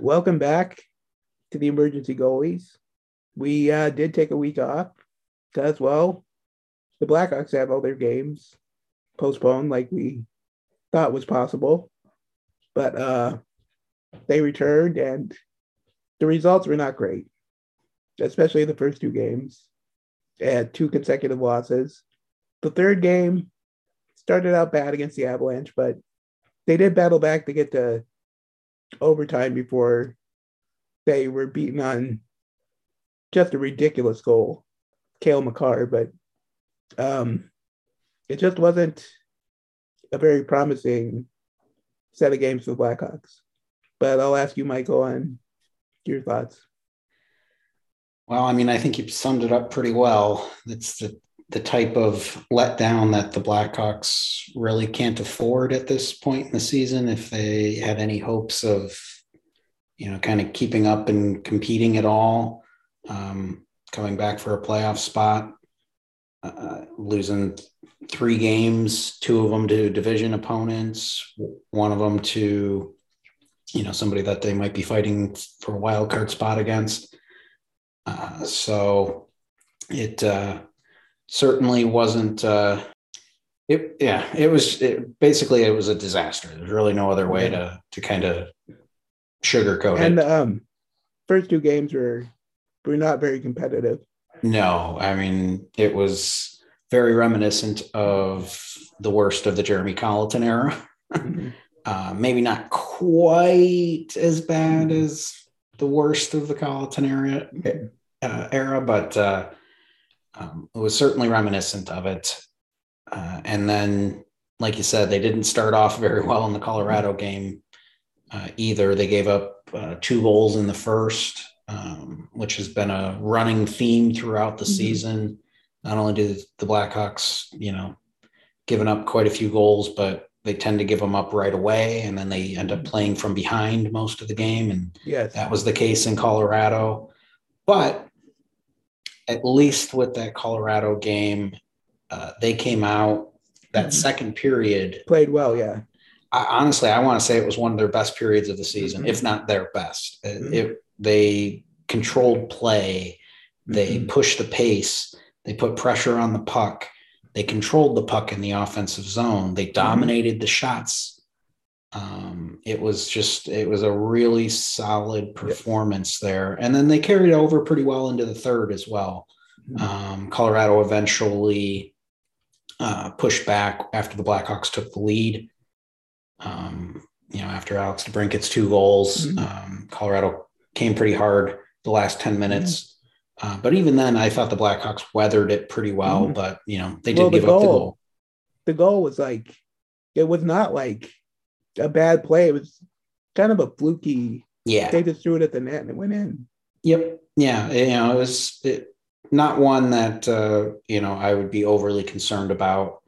welcome back to the emergency goalies. We uh, did take a week off because, well, the Blackhawks have all their games postponed like we thought was possible. But uh, they returned and the results were not great, especially the first two games. Had two consecutive losses. The third game started out bad against the Avalanche, but they did battle back to get to overtime before they were beaten on just a ridiculous goal, Cale Makar, but um, it just wasn't a very promising set of games for the Blackhawks. But I'll ask you, Michael, on your thoughts. Well, I mean, I think you summed it up pretty well. It's the the type of letdown that the Blackhawks really can't afford at this point in the season if they had any hopes of, you know, kind of keeping up and competing at all, um, coming back for a playoff spot, uh, losing three games, two of them to division opponents, one of them to, you know, somebody that they might be fighting for a wild card spot against. Uh, so it, uh, certainly wasn't uh it yeah it was it, basically it was a disaster. There's really no other way to to kind of sugarcoat and, it. And um first two games were were not very competitive. No i mean it was very reminiscent of the worst of the jeremy colliton era. Mm-hmm. uh, maybe not quite as bad as the worst of the colliton era uh, era but uh um, it was certainly reminiscent of it. Uh, and then, like you said, they didn't start off very well in the Colorado game uh, either. They gave up uh, two goals in the first, um, which has been a running theme throughout the mm-hmm. season. Not only did the Blackhawks, you know, given up quite a few goals, but they tend to give them up right away, and then they end up playing from behind most of the game. And yes. that was the case in Colorado. But at least with that Colorado game, uh, they came out that mm-hmm. second period played well. Yeah. I, honestly, I want to say it was one of their best periods of the season, mm-hmm. if not their best. Mm-hmm. It, they controlled play, they mm-hmm. pushed the pace, they put pressure on the puck, they controlled the puck in the offensive zone, they mm-hmm. dominated the shots um, it was just it was a really solid performance there and then they carried over pretty well into the third as well mm-hmm. um, colorado eventually uh, pushed back after the blackhawks took the lead um, you know after alex DeBrincat's two goals mm-hmm. Um, colorado came pretty hard the last 10 minutes mm-hmm. uh, but even then i thought the blackhawks weathered it pretty well mm-hmm. but you know they did well, the give goal, up the goal the goal was like it was not like a bad play. It was kind of a fluky. Yeah. They just threw it at the net and it went in. Yep. Yeah. You know, it was it, not one that, uh, you know, I would be overly concerned about.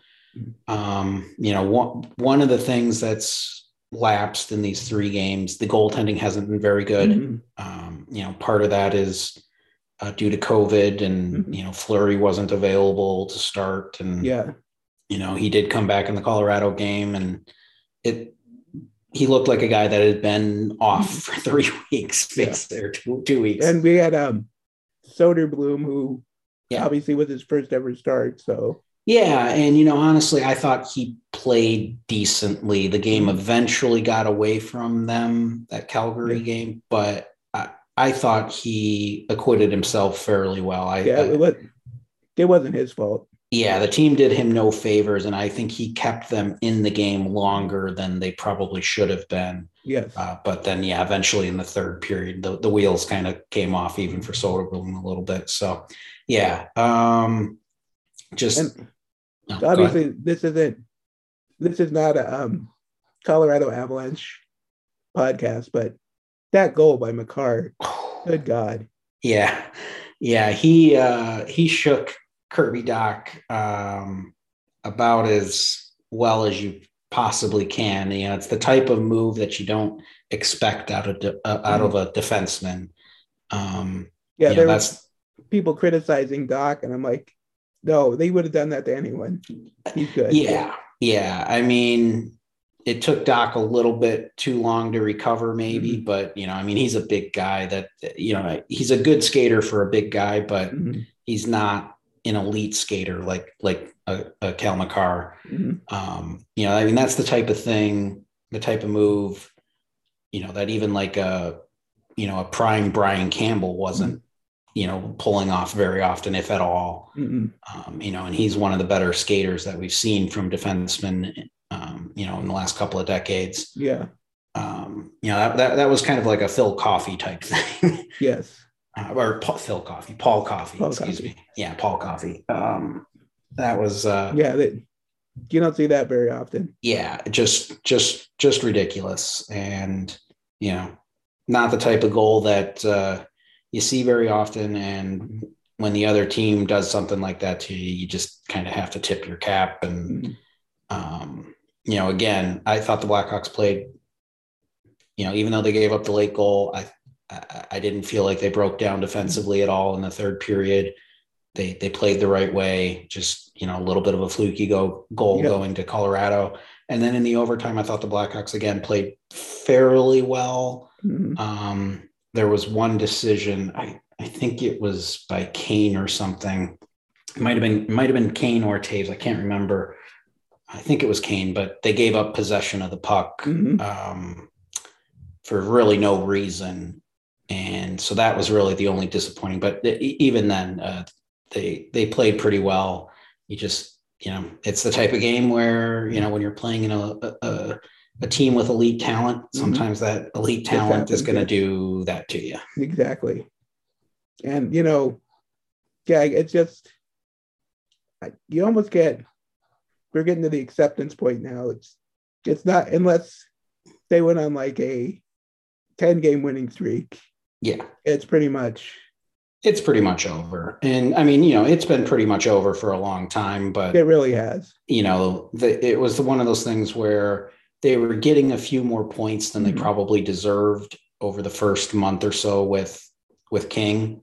Um, you know, one, one of the things that's lapsed in these three games, the goaltending hasn't been very good. Mm-hmm. Um, you know, part of that is uh, due to COVID and, mm-hmm. you know, Fleury wasn't available to start. And, yeah, you know, he did come back in the Colorado game and it, he looked like a guy that had been off for three weeks, yeah. or two, two weeks. And we had um Soderblom, who yeah. obviously was his first ever start. So yeah, and you know, honestly, I thought he played decently. The game mm-hmm. eventually got away from them, that Calgary game, but I, I, thought he acquitted himself fairly well. I, yeah, it, was, it wasn't his fault yeah, the team did him no favors, and I think he kept them in the game longer than they probably should have been. Yes. Uh, but then, yeah, eventually in the third period, the, the wheels kind of came off even for Soderblom a little bit. So, yeah, um, just no, obviously this isn't this is not a um, Colorado Avalanche podcast, but that goal by Makar, good God. Yeah, yeah, he uh, he shook Kirby Dach um, about as well as you possibly can. You know, it's the type of move that you don't expect out of de- uh, out of a defenseman. Um, yeah, there know, was people criticizing Dach, and I'm like, no, they would have done that to anyone. Yeah, yeah. I mean, it took Dach a little bit too long to recover, maybe, mm-hmm. but you know, I mean, he's a big guy that you know he's a good skater for a big guy, but mm-hmm. he's not an elite skater like like a, a Cale Makar. Mm-hmm. Um, you know, I mean, that's the type of thing, the type of move, you know, that even like a you know a prime Brian Campbell wasn't. Mm-hmm. You know, pulling off very often, if at all. Mm-hmm. Um, you know, and he's one of the better skaters that we've seen from defensemen um, you know, in the last couple of decades. Yeah. Um, you know, that, that, that was kind of like a Phil Coffey type thing. yes. Uh, or Paul, Phil Coffey, Paul Coffey, Paul excuse Coffey. me. Yeah, Paul Coffey. Um, that was uh, yeah. That, you don't see that very often. Yeah, just just just ridiculous, and you know, not the type of goal that uh, you see very often. And when the other team does something like that to you, you just kind of have to tip your cap and. Mm-hmm. Um, you know, again, I thought the Blackhawks played, you know, even though they gave up the late goal, I I didn't feel like they broke down defensively at all in the third period. They they played the right way, just you know, a little bit of a fluky go goal yep. going to Colorado. And then in the overtime, I thought the Blackhawks again played fairly well. Mm-hmm. Um, there was one decision, I, I think it was by Kane or something. It might have been might have been Kane or Toews. I can't remember I think it was Kane, but they gave up possession of the puck mm-hmm. um, for really no reason, and so that was really the only disappointing. But even then, uh, they they played pretty well. You just you know, it's the type of game where you know when you're playing in a a, a team with elite talent, mm-hmm. sometimes mm-hmm. that elite talent is going to do that to you. Exactly, and you know, yeah, it's just you almost get we're getting to the acceptance point now. It's it's not unless they went on like a 10 game winning streak. Yeah. It's pretty much it's pretty much over. And I mean, you know, it's been pretty much over for a long time, but it really has. You know, the, it was one of those things where they were getting a few more points than mm-hmm. they probably deserved over the first month or so with with King,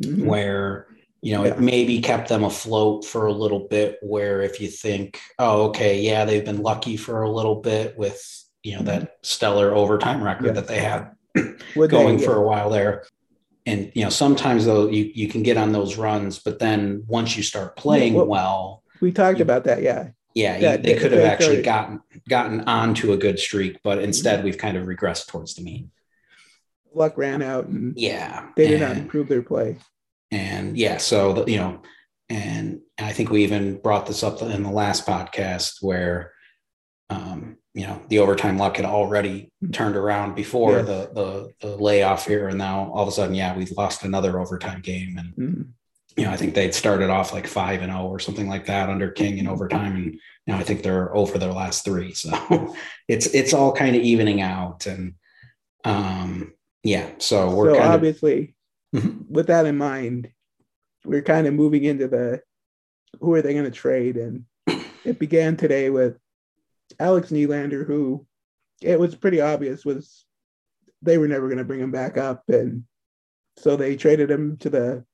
mm-hmm. where you know, yeah. it maybe kept them afloat for a little bit. Where if you think, oh, okay, yeah, they've been lucky for a little bit with, you know, that stellar overtime record yeah. that they had going they, for a while there. And, you know, sometimes though you, you can get on those runs, but then once you start playing well, well, we talked you, about that. Yeah. Yeah. You, they, could have actually gotten, gotten onto a good streak, but instead mm-hmm. we've kind of regressed towards the mean. Luck ran out. And yeah. They did and, not improve their play and yeah, so the, you know, and I think we even brought this up in the last podcast where, um, you know, the overtime luck had already turned around before yes. the, the, the layoff here, and now all of a sudden, yeah, we've lost another overtime game, and mm-hmm. you know, I think they'd started off like five and zero oh or something like that under King in overtime, and now I think they're over their last three, so it's it's all kind of evening out, and um, yeah, so we're so obviously mm-hmm. with that in mind, we're kind of moving into the who are they going to trade? And it began today with Alex Nylander, who it was pretty obvious was they were never going to bring him back up. And so they traded him to the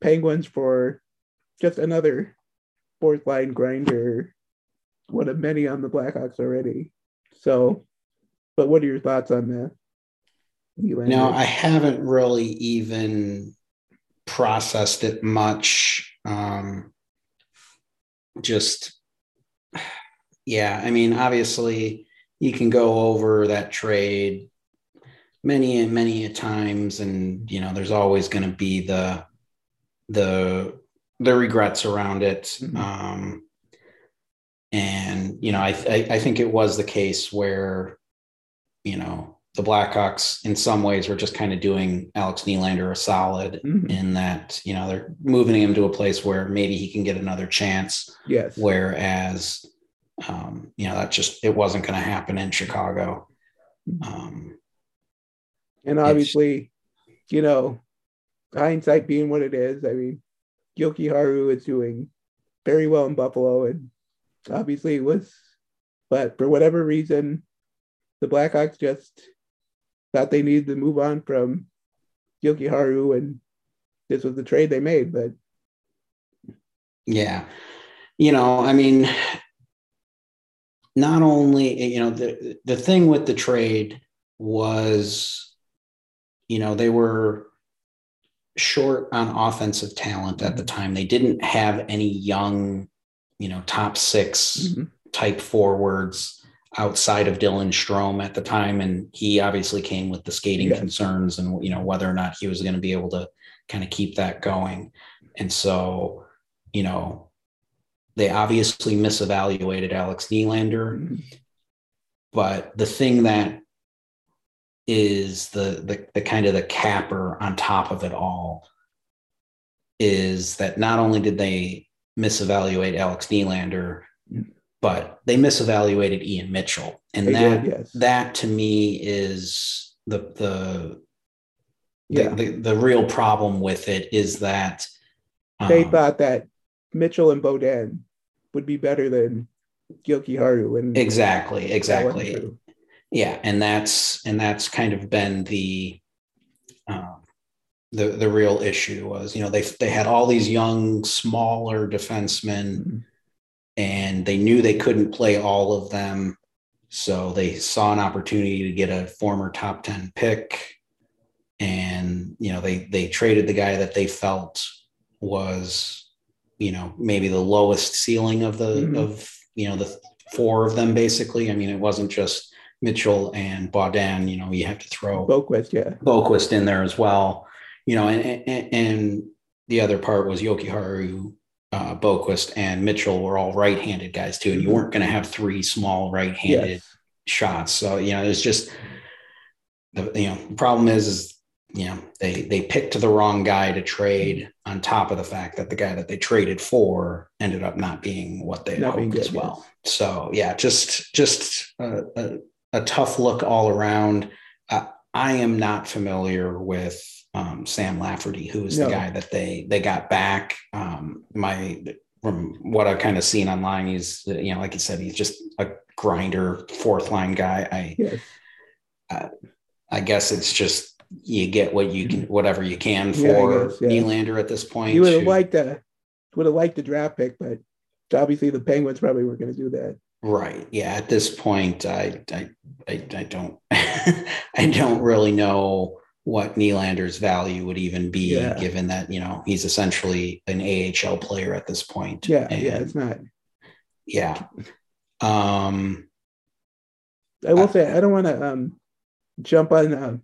Penguins for just another fourth line grinder, one of many on the Blackhawks already. So, but what are your thoughts on that? No, I haven't really even processed it much. Um, just, yeah, I mean, obviously, you can go over that trade many and many a times, and you know, there's always going to be the the the regrets around it. Mm-hmm. Um, and you know, I, I I think it was the case where, you know, the Blackhawks, in some ways, were just kind of doing Alex Nylander a solid mm-hmm. in that, you know, they're moving him to a place where maybe he can get another chance. Yes. Whereas, um, you know, that just, it wasn't going to happen in Chicago. Um, and obviously, you know, hindsight being what it is, I mean, Jokiharju is doing very well in Buffalo and obviously it was, but for whatever reason, the Blackhawks just thought they needed to move on from Jokiharju, and this was the trade they made. But yeah, you know, I mean, not only you know the the thing with the trade was you know they were short on offensive talent at the Mm-hmm. time they didn't have any young you know top 6 Mhm. type forwards outside of Dylan Strome at the time and he obviously came with the skating Yes. concerns and you know whether or not he was going to be able to kind of keep that going and so you know they obviously misevaluated Alex Nylander Mhm. but the thing that is the, the the kind of the capper on top of it all is that not only did they misevaluate Alex Nylander, Mm. but they misevaluated Ian Mitchell, and They that did, yes. that to me is the the yeah. the, the, the real problem with it is that they um, thought that Mitchell and Beaudin would be better than Jokiharju. And exactly exactly yeah and that's and that's kind of been the um, the the real issue was you know they they had all these young smaller defensemen Mhm. and they knew they couldn't play all of them so they saw an opportunity to get a former top 10 pick and you know they they traded the guy that they felt was you know maybe the lowest ceiling of the Mhm. of you know the four of them basically i mean it wasn't just mitchell and Beaudin. you know you have to throw Boqvist, yeah. Boqvist in there as well. You know, and, and, and the other part was Jokiharju, uh, Boqvist, and Mitchell were all right-handed guys too, and you weren't going to have three small right-handed Yes. shots. So you know, it's just the you know the problem is is you know they they picked the wrong guy to trade on top of the fact that the guy that they traded for ended up not being what they Not hoped as well. So yeah, just just a, a, a tough look all around. Uh, I am not familiar with um, Sam Lafferty, who is No. the guy that they they got back. Um, my from what I've kind of seen online, he's you know like you said, he's just a grinder, fourth line guy. I Yes. I guess it's just you get what you can, whatever you can Yeah, for guess, yeah. Nylander at this point. You would have liked a would have liked a draft pick, but obviously the Penguins probably weren't going to do that. Right. Yeah. At this point, I I I, I don't I don't really know what Nylander's value would even be, Yeah. given that you know he's essentially an AHL player at this point. Yeah, And, yeah, it's not. yeah. Um. I will Uh, say I don't want to um jump on um,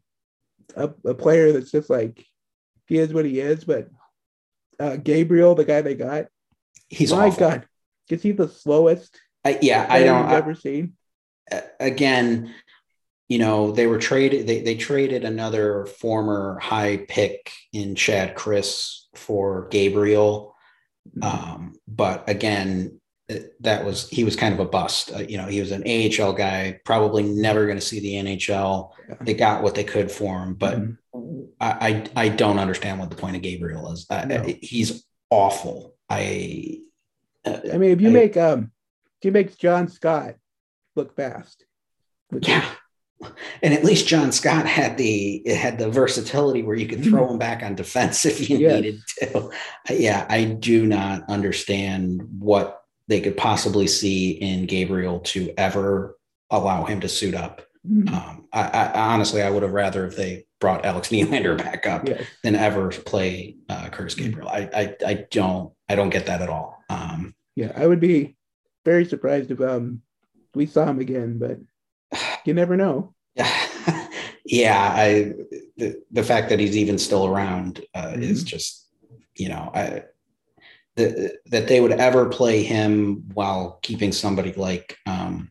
a, a player that's just like he is what he is, but uh, Gabriel, the guy they got, He's oh my awful. God, is he the slowest I, yeah. I don't. I- ever seen? again, you know, they were traded, they, they traded another former high pick in Chad Krys for Gabriel. Um, but again, that was, he was kind of a bust. Uh, you know, he was an AHL guy, probably never going to see the NHL. Yeah. They got what they could for him, but Mhm. I, I, I don't understand what the point of Gabriel is. Uh, No. He's awful. I, uh, I mean, if you make um, if you make John Scott look fast, Yeah. And at least John Scott had the it had the versatility where you could throw him back on defense if you Yes. needed to. Yeah, I do not understand what they could possibly see in Gabriel to ever allow him to suit up. Mhm. Um, I, I honestly, I would have rather if they brought Alex Nylander back up yes, than ever play uh, Curtis Gabriel. I, I I don't I don't get that at all. Um, yeah, I would be very surprised if um we saw him again, but you never know. Yeah. I the, the fact that he's even still around uh, is Mhm. just you know I the, that they would ever play him while keeping somebody like um,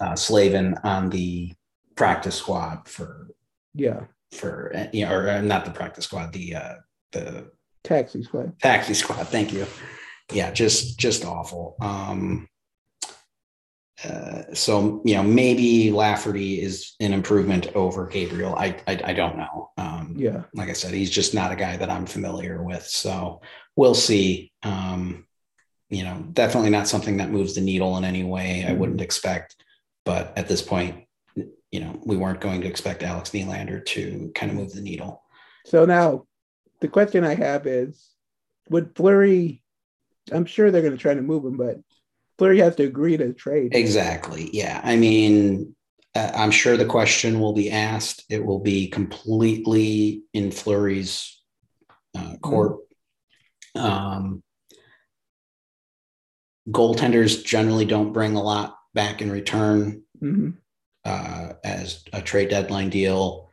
uh, Slavin on the practice squad for Yeah, for you know or uh, not the practice squad the uh, the taxi squad. taxi squad. Thank you. Yeah, just just awful. Um, uh, so you know maybe Lafferty is an improvement over Gabriel. I I, I don't know. Um, Yeah, Like I said, he's just not a guy that I'm familiar with. So we'll see. Um, you know, definitely not something that moves the needle in any way. I wouldn't expect. But at this point, you know, we weren't going to expect Alex Nylander to kind of move the needle. So now the question I have is would Fleury I'm sure they're gonna try to move him, but Fleury has to agree to trade. Exactly. Yeah. I mean, uh, I'm sure the question will be asked. It will be completely in Fleury's uh, court. Mm-hmm. Um, goaltenders generally don't bring a lot back in return mm-hmm. uh, as a trade deadline deal.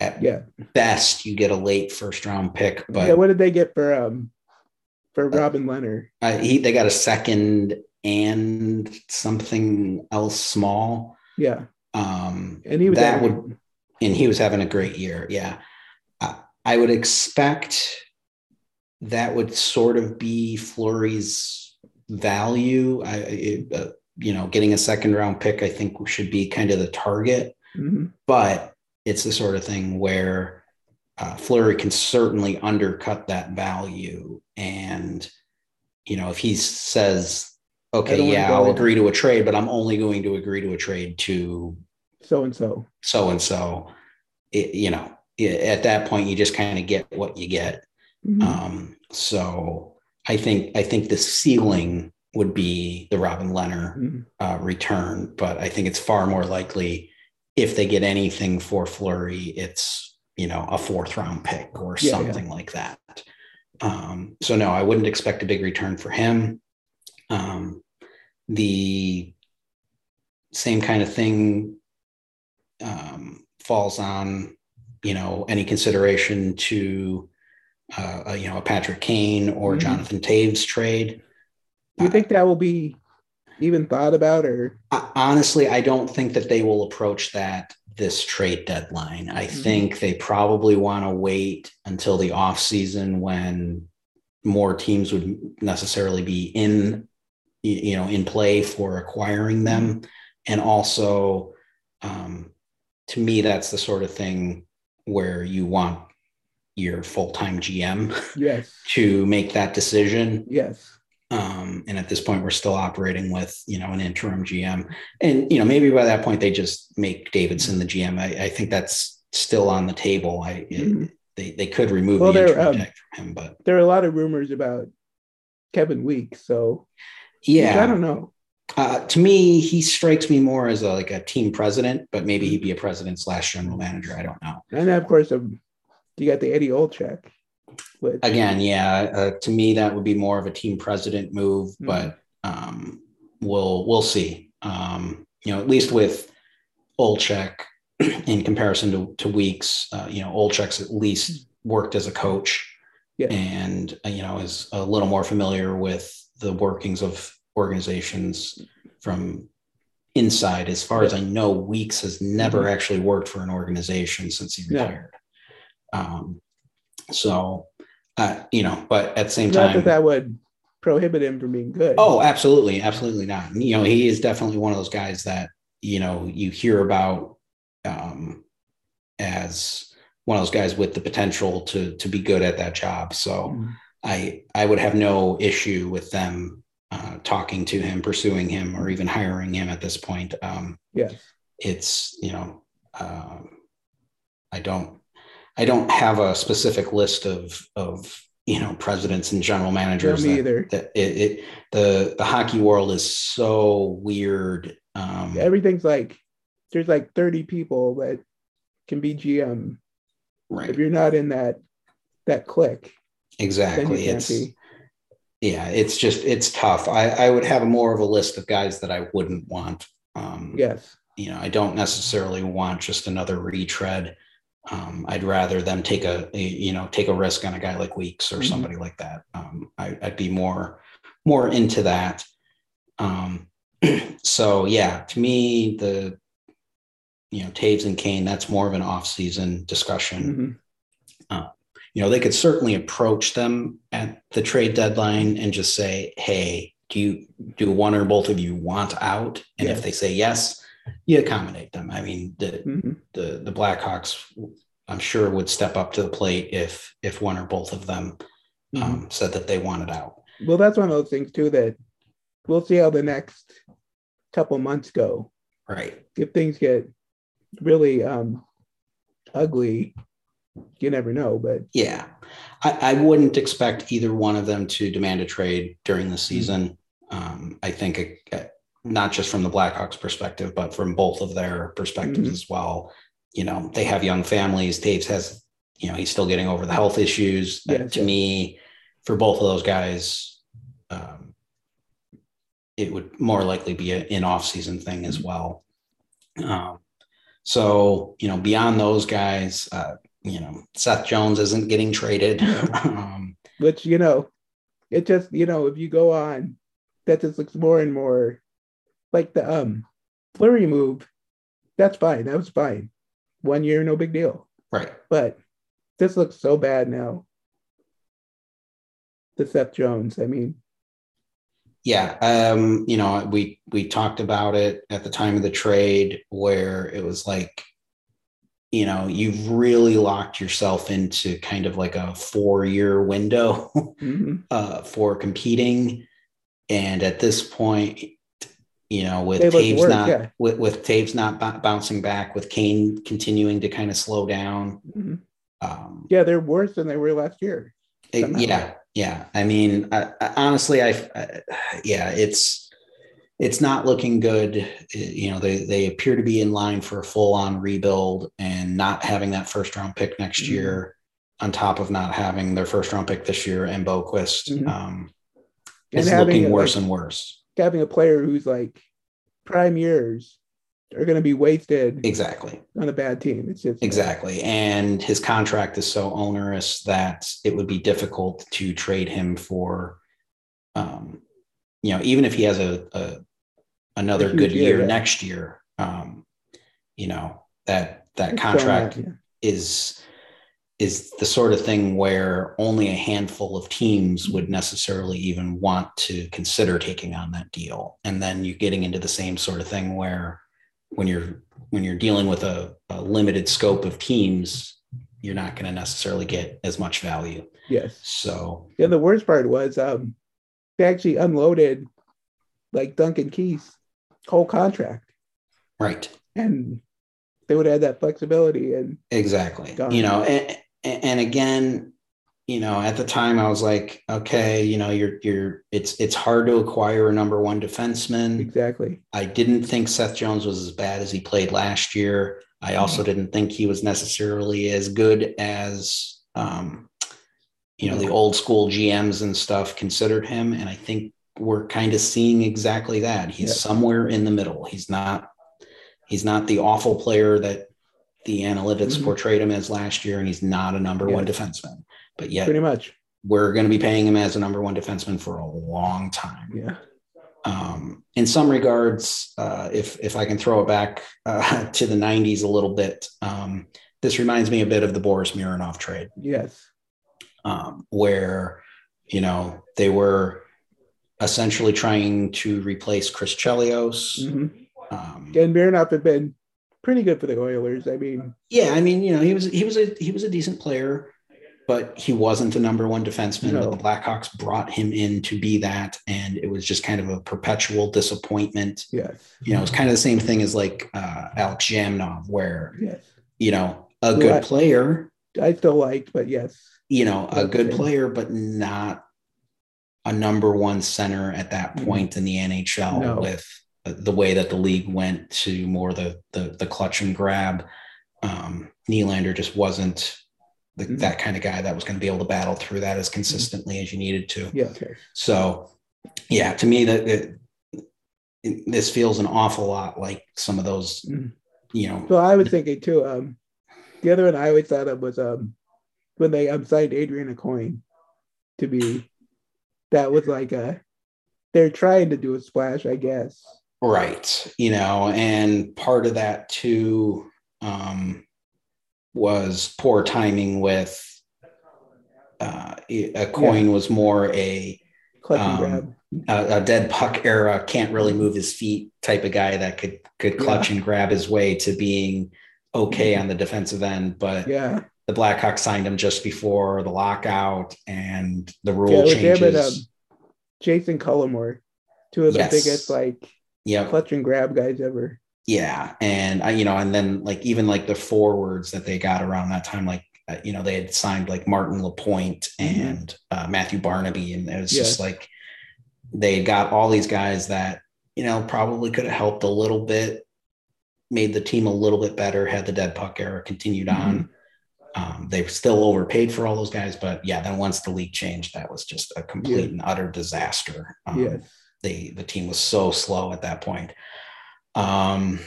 At yeah. best, you get a late first round pick. But yeah, what did they get for um for uh, Robin Lehner? Uh, he they got a second and something else small. Yeah. Um, and he was that having, would, and he was having a great year. Yeah. I, I would expect that would sort of be Fleury's value. I, it, uh, you know, getting a second round pick, I think should be kind of the target. Mm-hmm. But it's the sort of thing where uh, Fleury can certainly undercut that value. And, you know, if he says, okay, yeah, I'll agree to a trade, but I'm only going to agree to a trade to so and so, so and so, you know, at that point, you just kind of get what you get. Mm-hmm. Um, so I think, I think the ceiling would be the Robin Lehner mm-hmm. uh, return, but I think it's far more likely if they get anything for Fleury, it's you know a fourth round pick or yeah, something yeah. like that. Um, so no, I wouldn't expect a big return for him. Um, the same kind of thing um, falls on you know any consideration to uh, you know a Patrick Kane or mm-hmm. Jonathan Toews trade. Do you think that will be even thought about or honestly i don't think that they will approach that this trade deadline i mm-hmm. think they probably want to wait until the off season when more teams would necessarily be in you know in play for acquiring them mm-hmm. and also um, to me that's the sort of thing where you want your full-time gm yes to make that decision yes um, and at this point, we're still operating with you know an interim GM, and you know maybe by that point they just make Davidson the GM. I, I think that's still on the table. I mm-hmm. they they could remove well, the interim um, from him, but there are a lot of rumors about Kevin Weekes. So yeah, I don't know. Uh, to me, he strikes me more as a, like a team president, but maybe he'd be a president slash general manager. I don't know. And of course, um, you got the Eddie Olczyk. Which, Again, yeah, uh, to me that would be more of a team president move, mm-hmm. but um, we'll we'll see. Um, you know, at least with Olczyk in comparison to, to Weekes, uh, you know, Olczyk's at least worked as a coach yeah. and uh, you know is a little more familiar with the workings of organizations from inside. As far as I know, Weekes has never mm-hmm. actually worked for an organization since he retired. Yeah. Um, so, uh, you know, but at the same not time, that that would prohibit him from being good. Oh, absolutely, absolutely not. You know, he is definitely one of those guys that you know you hear about um, as one of those guys with the potential to to be good at that job. So, mm. I I would have no issue with them uh, talking to him, pursuing him, or even hiring him at this point. Um, yes, it's you know. Um, I don't I don't have a specific list of of you know presidents and general managers. me that, either. That it, it, the the hockey world is so weird. Um, Everything's like there's like 30 people that can be GM. Right. If you're not in that that clique. Exactly. It's be. Yeah, it's just it's tough. I, I would have more of a list of guys that I wouldn't want. Um, yes. You know, I don't necessarily want just another retread um, I'd rather them take a, a, you know take a risk on a guy like Weekes or mm-hmm. somebody like that. Um, I, would be more more into that. Um, so yeah, to me the you know Toews and Kane that's more of an off season discussion. Mm-hmm. Uh, you know they could certainly approach them at the trade deadline and just say, hey, do you do one or both of you want out? And if they say yes, you accommodate them. I mean, the mm-hmm. the the Blackhawks, I'm sure, would step up to the plate if if one or both of them mm-hmm. um, said that they wanted out. Well, that's one of those things too that we'll see how the next couple months go. Right. If things get really um, ugly, you never know. But yeah, I, I, wouldn't expect either one of them to demand a trade during the season. Um, I think uh, not just from the Blackhawks perspective, but from both of their perspectives Mhm. as well. You know, they have young families. Toews has, you know, he's still getting over the health issues. Uh, Yes, to yes. me, for both of those guys, um, it would more likely be a- an off-season thing as well. Um, so, you know, beyond those guys, uh, you know, Seth Jones isn't getting traded. um, Which, you know, it just, you know, if you go on, that just looks more and more like the um Fleury move. That's fine. That was fine. One year, no big deal. right. But this looks so bad now. The Seth Jones. I mean, Yeah, um, you know, we we talked about it at the time of the trade where it was like, you know, you've really locked yourself into kind of like a four-year window mhm. uh, for competing, and at this point, you know, with Toews worse, not yeah. with with Toews not b- bouncing back, with Kane continuing to kind of slow down, Mhm. um, yeah, they're worse than they were last year. it- yeah, yeah. I mean, I, I, honestly, I, I, yeah, it's it's not looking good. You know, they they appear to be in line for a full on rebuild, and not having that first round pick next Mhm. year, on top of not having their first round pick this year and Boqvist, Mhm. um, it's looking it, worse like- and worse. Having a player who's like prime years are going to be wasted Exactly. on a bad team. It's just Exactly. And his contract is so onerous that it would be difficult to trade him for, um, you know, even if he has a, a another good year, year next year, um, you know, that that it's contract yeah. is is the sort of thing where only a handful of teams would necessarily even want to consider taking on that deal and then you're getting into the same sort of thing where when you're when you're dealing with a, a limited scope of teams you're not going to necessarily get as much value Yes. so Yeah, the worst part was um they actually unloaded like Duncan Keith's whole contract right and they would have that flexibility and exactly Gone. you know and, and again you know at the time i was like okay you know you're you're it's it's hard to acquire a number one defenseman exactly. I didn't think Seth Jones was as bad as he played last year. I also didn't think he was necessarily as good as, um, you know, the old school GMs and stuff considered him. And I think we're kind of seeing exactly that. He's Yeah. somewhere in the middle. He's not, he's not the awful player that the analytics Mhm. portrayed him as last year, and he's not a number one defenseman. But yet, Pretty much. we're going to be paying him as a number one defenseman for a long time Yeah. um, in some regards, uh, if if I can throw it back uh, to the '90s a little bit, um, this reminds me a bit of the Boris Mironov trade, Yes. um, where you know they were essentially trying to replace Chris Chelios. hmm Um, And Mironov had been pretty good for the Oilers. I mean, yeah, I mean, you know, he was he was a he was a decent player, but he wasn't the number one defenseman. No. But the Blackhawks brought him in to be that, and it was just kind of a perpetual disappointment. yes. you know, it's kind of the same thing as like uh, Alex Zhamnov, where Yes. you know a Who good I- player, I still liked, but yes. you know, a good player, but not a number one center at that Mhm. point in the NHL No. with the way that the league went to more the the, the clutch and grab. Um, Nylander just wasn't the, Mhm. that kind of guy that was going to be able to battle through that as consistently as you needed to. Yeah. Okay. So, yeah, to me, that this feels an awful lot like some of those, Mhm. you know, So I was thinking too. Um, the other one I always thought of was um when they um, signed Adrian Aucoin to be. That was like a. They're trying to do a splash, I guess. right, you know, and part of that too um, was poor timing with. Uh, Aucoin was more a, Clutch and Um, grab. a a dead puck era, can't really move his feet type of guy that could could clutch and grab his way to being okay on the defensive end, but Yeah. The Blackhawks signed him just before the lockout and the rule Yeah, with him changes. and um, Jason Cullimore, two of the Yes. biggest like yeah, clutch and grab guys ever. yeah, and I, you know, and then like even like the forwards that they got around that time, like uh, you know, they had signed like Martin Lapointe Mhm. and uh, Matthew Barnaby, and it was just like they got all these guys that, you know, probably could have helped a little bit, made the team a little bit better had the dead puck era continued Mm-hmm. on. Um, they still overpaid for all those guys, but yeah, then once the league changed, that was just a complete Yeah. and utter disaster. Um, yes. they the team was so slow at that point. Um,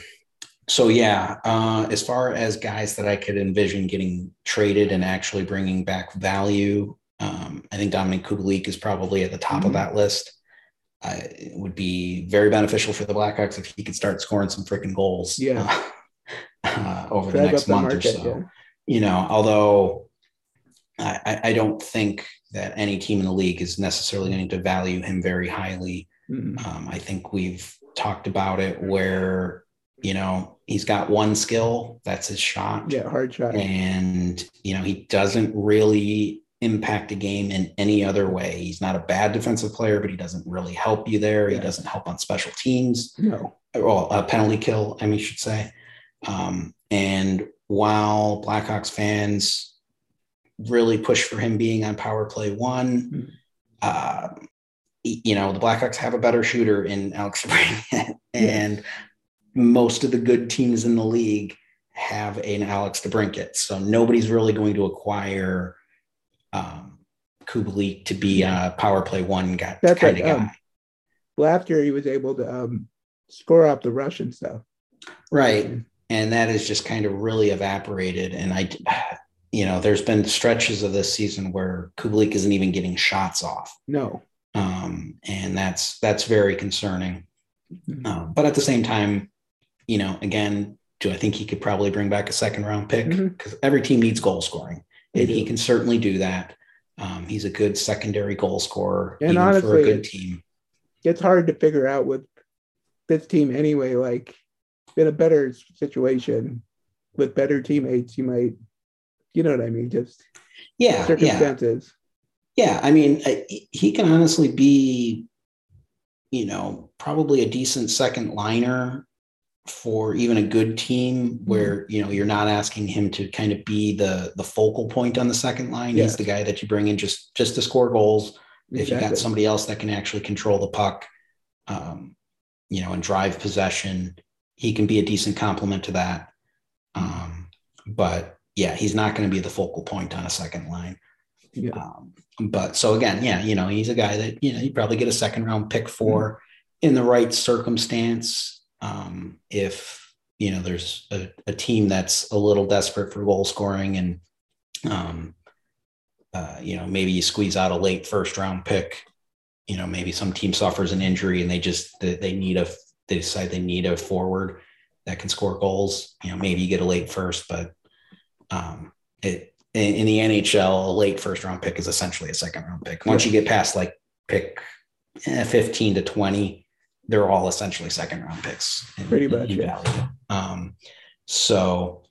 so yeah, uh, as far as guys that I could envision getting traded and actually bringing back value, um, I think Dominik Kubalik is probably at the top of Mhm. that list. Uh, it would be very beneficial for the Blackhawks if he could start scoring some freaking goals. Yeah. uh, over the next the month or so yeah. You know, although I, I- don't think that any team in the league is necessarily going to value him very highly. Mm. Um, I think we've talked about it where, you know, he's got one skill, that's his shot. Yeah, hard shot. And, you know, he doesn't really impact a game in any other way. He's not a bad defensive player, but he doesn't really help you there. He doesn't help on special teams No. well, a penalty kill, I mean, you should say. Um, while Blackhawks fans really push for him being on power play one, Mhm. uh, you know, the Blackhawks have a better shooter in Alex DeBrincat, and most of the good teams in the league have an Alex DeBrincat. So nobody's really going to acquire um, to be a power play one guy, That's kind of guy. um, Well, after he was able to um, score up the Russian stuff. Right. And that has just kind of really evaporated. And I, you know, there's been stretches of this season where Kubalik isn't even getting shots off, No. um, and that's that's very concerning. Mhm. Um, but at the same time, you know, again, do I think he could probably bring back a second round pick? Because every team needs goal scoring, and he can certainly do that. Um, he's a good secondary goal scorer, And even for a good team. It's hard to figure out with this team anyway. Like, in a better situation with better teammates, you might, you know what I mean? Just Yeah, yeah. circumstances. Yeah, I mean, he can honestly be, you know, probably a decent second liner for even a good team where you know you're not asking him to kind of be the the focal point on the second line. Yeah. He's the guy that you bring in just just to score goals. If you got somebody else that can actually control the puck, um, you know, and drive possession, he can be a decent complement to that. Um, but yeah, he's not going to be the focal point on a second line. Yeah. Um, but so again, yeah, you know, he's a guy that you know you probably get a second round pick for in the right circumstance. Um, if you know there's a, a team that's a little desperate for goal scoring and um, uh, you know maybe you squeeze out a late first round pick. You know, maybe some team suffers an injury and they just they, they need a they decide they need a forward that can score goals. You know, maybe you get a late first, but um, it in, in the NHL, a late first round pick is essentially a second round pick. Once you get past like pick eh, 15 to 20, they're all essentially second round picks. in- Pretty much, yeah. Um, so,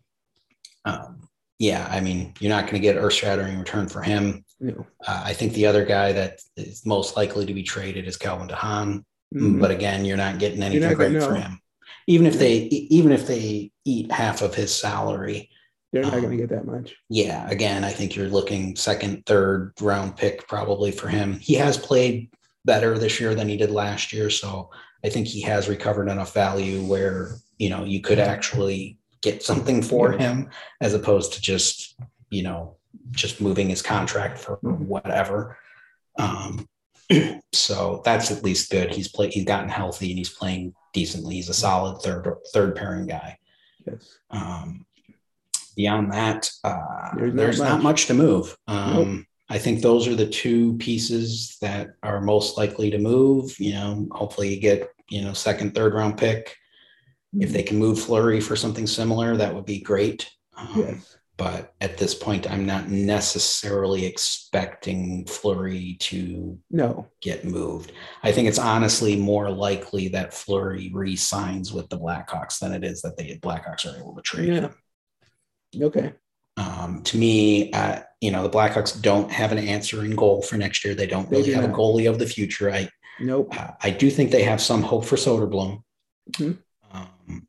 um, yeah, I mean, you're not going to get earth shattering return for him. No. Uh, I think the other guy that is most likely to be traded is Calvin de Haan. Mhm. But again, you're not getting anything not great for him. Even if they, even if they eat half of his salary, They're not um, going to get that much. yeah, again, I think you're looking second, third round pick probably for him. He has played better this year than he did last year, so I think he has recovered enough value where you know you could actually get something for him as opposed to just you know just moving his contract for whatever. Um, so that's at least good. He's played. He's gotten healthy and he's playing decently. He's a solid third third pairing guy. Yes. Um, beyond that, uh, There's there's, not much. much. to move. Um, I think those are the two pieces that are most likely to move. You know, hopefully you get you know second, third round pick. If they can move Fleury for something similar, that would be great. Um, Yes. But at this point, I'm not necessarily expecting Fleury to No. get moved. I think it's honestly more likely that Fleury re-signs with the Blackhawks than it is that the Blackhawks are able to trade Yeah. him. Okay. Um, to me, uh, you know, the Blackhawks don't have an answering goal for next year. They don't They really do have not. a goalie of the future. I Nope. uh, I do think they have some hope for Soderblom, Mhm. um,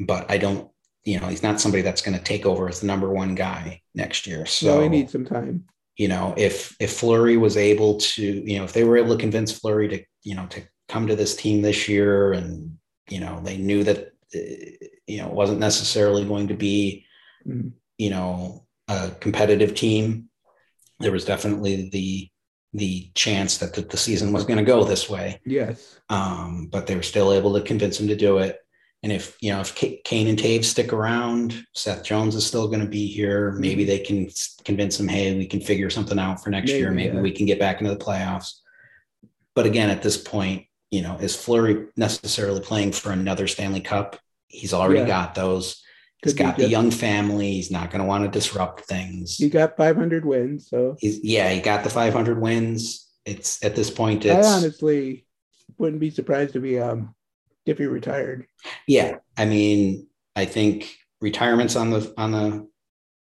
but I don't. You know, he's not somebody that's going to take over as the number one guy next year. So So he needs some time. you know, if if Fleury was able to, you know, if they were able to convince Fleury to, you know, to come to this team this year, and you know, they knew that you know it wasn't necessarily going to be, Mhm. you know, a competitive team. There was definitely the the chance that the, the season was going to go this way Yes. um, but they were still able to convince him to do it. And if you know if K- Kane and Toews stick around, Seth Jones is still going to be here. Maybe they can convince him, hey, we can figure something out for next year. Maybe, Maybe yeah. we can get back into the playoffs. But again, at this point, you know, is Fleury necessarily playing for another Stanley Cup? He's already Yeah. got those. He's Could got the young family. He's not going to want to disrupt things. He got 500 wins, so He's yeah, he got the 500 wins. It's at this point, I honestly wouldn't be surprised to be um if he retired. Yeah, I mean, I think retirement's on the on the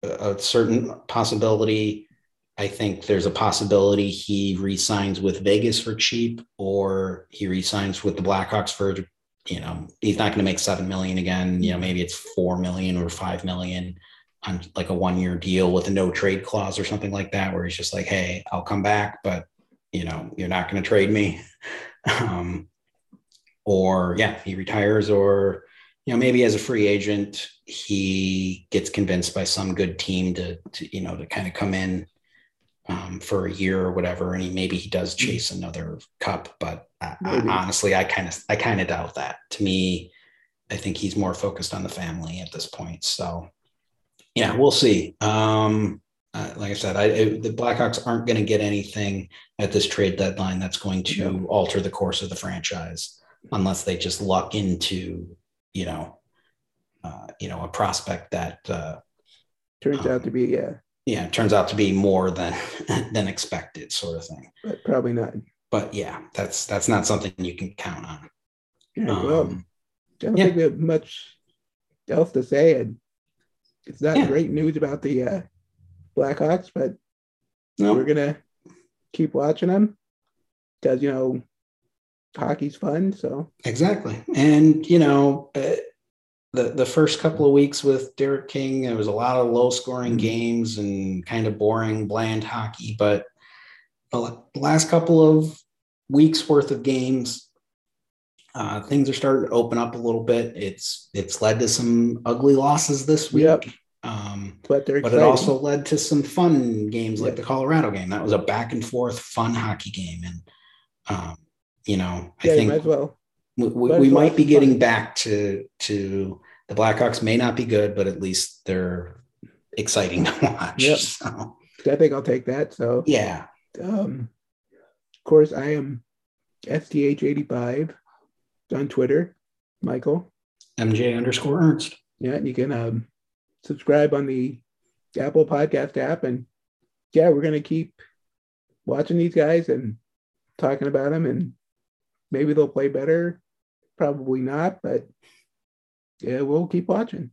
a certain possibility. I think there's a possibility he resigns with Vegas for cheap, or he resigns with the Blackhawks for, you know, he's not going to make seven million again. You know, maybe it's four million or five million on like a one year deal with a no trade clause or something like that, where he's just like, hey, I'll come back, but you know, you're not going to trade me. Um, or yeah, he retires, or you know, maybe as a free agent, he gets convinced by some good team to, to you know, to kind of come in um, for a year or whatever, and he maybe he does chase another cup. But I, I, honestly, I kind of I kind of doubt that. To me, I think he's more focused on the family at this point. So yeah, we'll see. Um, uh, like I said, I, I, the Blackhawks aren't going to get anything at this trade deadline that's going to alter the course of the franchise unless they just luck into, you know, uh, you know, a prospect that, uh, Turns out to be yeah, yeah, turns out to be more than than expected, sort of thing. but probably not. But yeah, that's that's not something you can count on. Yeah, well, Um, I don't yeah. think we have much else to say, and it's not Yeah. great news about the uh, Blackhawks, but no, we're gonna keep watching them because you know hockey's fun. So Exactly. And, you know, uh, the, the first couple of weeks with Derek King, there was a lot of low scoring Mhm. games and kind of boring, bland hockey. But the last couple of weeks worth of games, uh, things are starting to open up a little bit. It's it's led to some ugly losses this week. Yep. Um, but they're but it also led to some fun games like the Colorado game. That was a back and forth fun hockey game. And, um, you know, I yeah, think might as well. we, we, Might we as well might be getting back to to the Blackhawks may not be good, but at least they're exciting to watch. Yep. So I think I'll take that. So yeah, um, of course I am STH85 on Twitter, Michael. MJ underscore Ernst. Yeah, and you can um, subscribe on the Apple Podcast app, and yeah, we're gonna keep watching these guys and talking about them, and maybe they'll play better. Probably not, but yeah, we'll keep watching.